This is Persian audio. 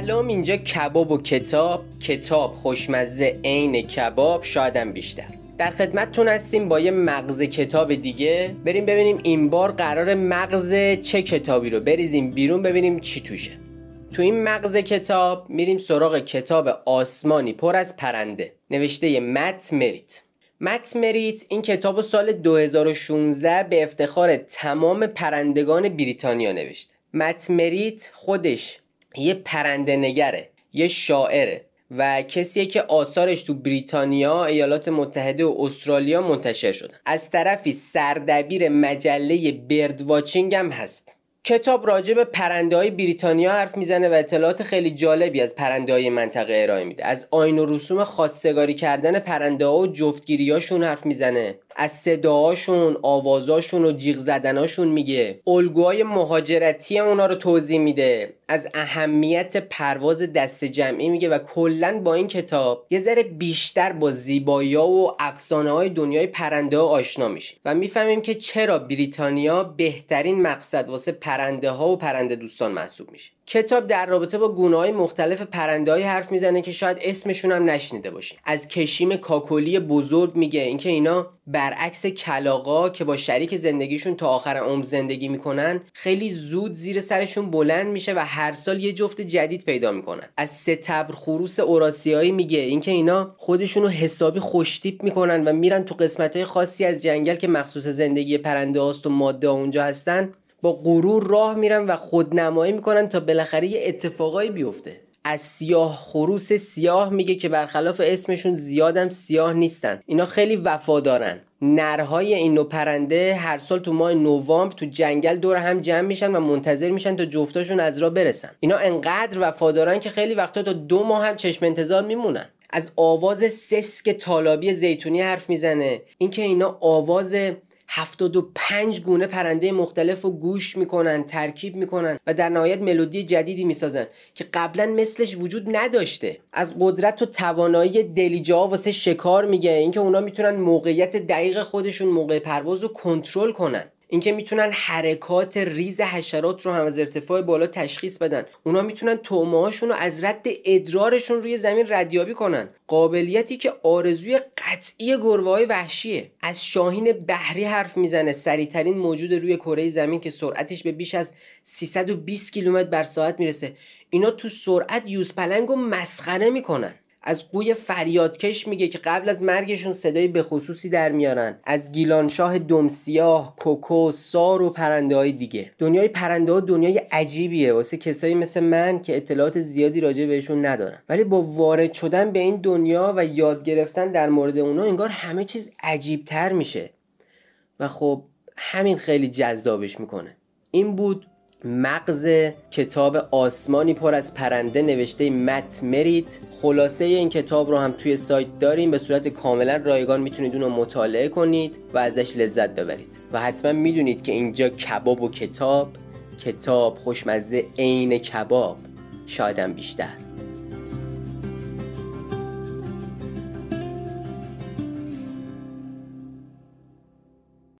سلام اینجا کباب و کتاب. کتاب خوشمزه عین کباب شایدم بیشتر. در خدمتتون هستیم با یه مغز کتاب دیگه. بریم ببینیم این بار قرار مغز چه کتابی رو بریزیم بیرون ببینیم چی توشه. تو این مغز کتاب میریم سراغ کتاب آسمانی پر از پرنده. نوشته مت مریت مت مریت این کتاب سال 2016 به افتخار تمام پرندگان بریتانیا نوشته. مت مریت خودش یه پرنده نگره یه شاعره و کسیه که آثارش تو بریتانیا، ایالات متحده و استرالیا منتشر شده از طرفی سردبیر مجله برد واچینگ هم هست. کتاب راجع به پرنده های بریتانیا حرف می‌زنه و اطلاعات خیلی جالبی از پرنده های منطقه ارائه میده. از آین و رسوم خواستگاری کردن پرنده ها و جفتگیریاشون حرف می‌زنه. از صداهاشون آوازاشون و جیغ زدناشون میگه. الگوهای مهاجرتی اونا رو توضیح میده. از اهمیت پرواز دست جمعی میگه و کلا با این کتاب یه ذره بیشتر با زیبایی و افسانه های دنیای پرنده ها آشنا میشیم و می‌فهمیم که چرا بریتانیا بهترین مقصد واسه پرنده ها و پرنده دوستان محسوب میشه. کتاب در رابطه با گونه های مختلف پرنده حرف می‌زنه که شاید اسمشون هم نشنیده باشین. از کشیم کاکولی بزرگ میگه اینکه اینا برعکس کلاقا که با شریک زندگیشون تا آخر عمر زندگی می‌کنن خیلی زود زیر سرشون بلند میشه و هر سال یه جفت جدید پیدا می‌کنن. از ستبر خروس اوراسیایی میگه اینکه اینا خودشونو حسابی خوشتیپ می‌کنن و میرن تو قسمت خاصی از جنگل که مخصوص زندگی پرنده هاست و ماده اونجا هستن. با غرور راه میرن و خودنمایی می‌کنن تا بالاخره یه اتفاقایی بیفته. از سیاه خروس سیاه میگه که برخلاف اسمشون زیادم سیاه نیستن. اینا خیلی وفادارن. نرهای این نوع پرنده هر سال تو ماه نوامبر تو جنگل دور هم جمع میشن و منتظر میشن تا جفتاشون از راه برسن. اینا انقدر وفادارن که خیلی وقتا تا دو ماه هم چشم انتظار میمونن. از آواز سسک طالابی زیتونی حرف می‌زنه. اینکه اینا آواز 75 گونه پرنده مختلف رو گوش می‌کنن ترکیب می‌کنن و در نهایت ملودی جدیدی می‌سازن که قبلا مثلش وجود نداشته. از قدرت و توانایی دلیجا واسه شکار میگه. اینکه اونا می‌تونن موقعیت دقیق خودشون موقع پرواز رو کنترل کنن. اینکه می‌تونن حرکات ریز حشرات رو هم از ارتفاع بالا تشخیص بدن. اونا می‌تونن تومه رو از رد ادرارشون روی زمین ردیابی کنن. قابلیتی که آرزوی قطعی گربه های وحشیه. از شاهین بحری حرف می‌زنه. سریعترین موجود روی کره زمین که سرعتش به بیش از 320 کیلومتر بر ساعت می‌رسه. اینا تو سرعت یوز پلنگ رو مسخره می‌کنن. از قوی فریادکش میگه که قبل از مرگشون صدای به خصوصی در میارن. از گیلانشاه دمسیاه کوکو سار و پرنده های دیگه. دنیای پرنده ها دنیای عجیبیه. واسه کسایی مثل من که اطلاعات زیادی راجع بهشون ندارن ولی با وارد شدن به این دنیا و یاد گرفتن در مورد اونا انگار همه چیز عجیبتر میشه. و خب همین خیلی جذابش می‌کنه. این بود مغز کتاب آسمانی پر از پرنده نوشته مت مریت. خلاصه این کتاب رو هم توی سایت داریم. به صورت کاملا رایگان می‌تونید اون رو مطالعه کنید و ازش لذت ببرید. و حتما می‌دونید که اینجا کباب و کتاب کتاب خوشمزه عین کباب. شایدم بیشتر.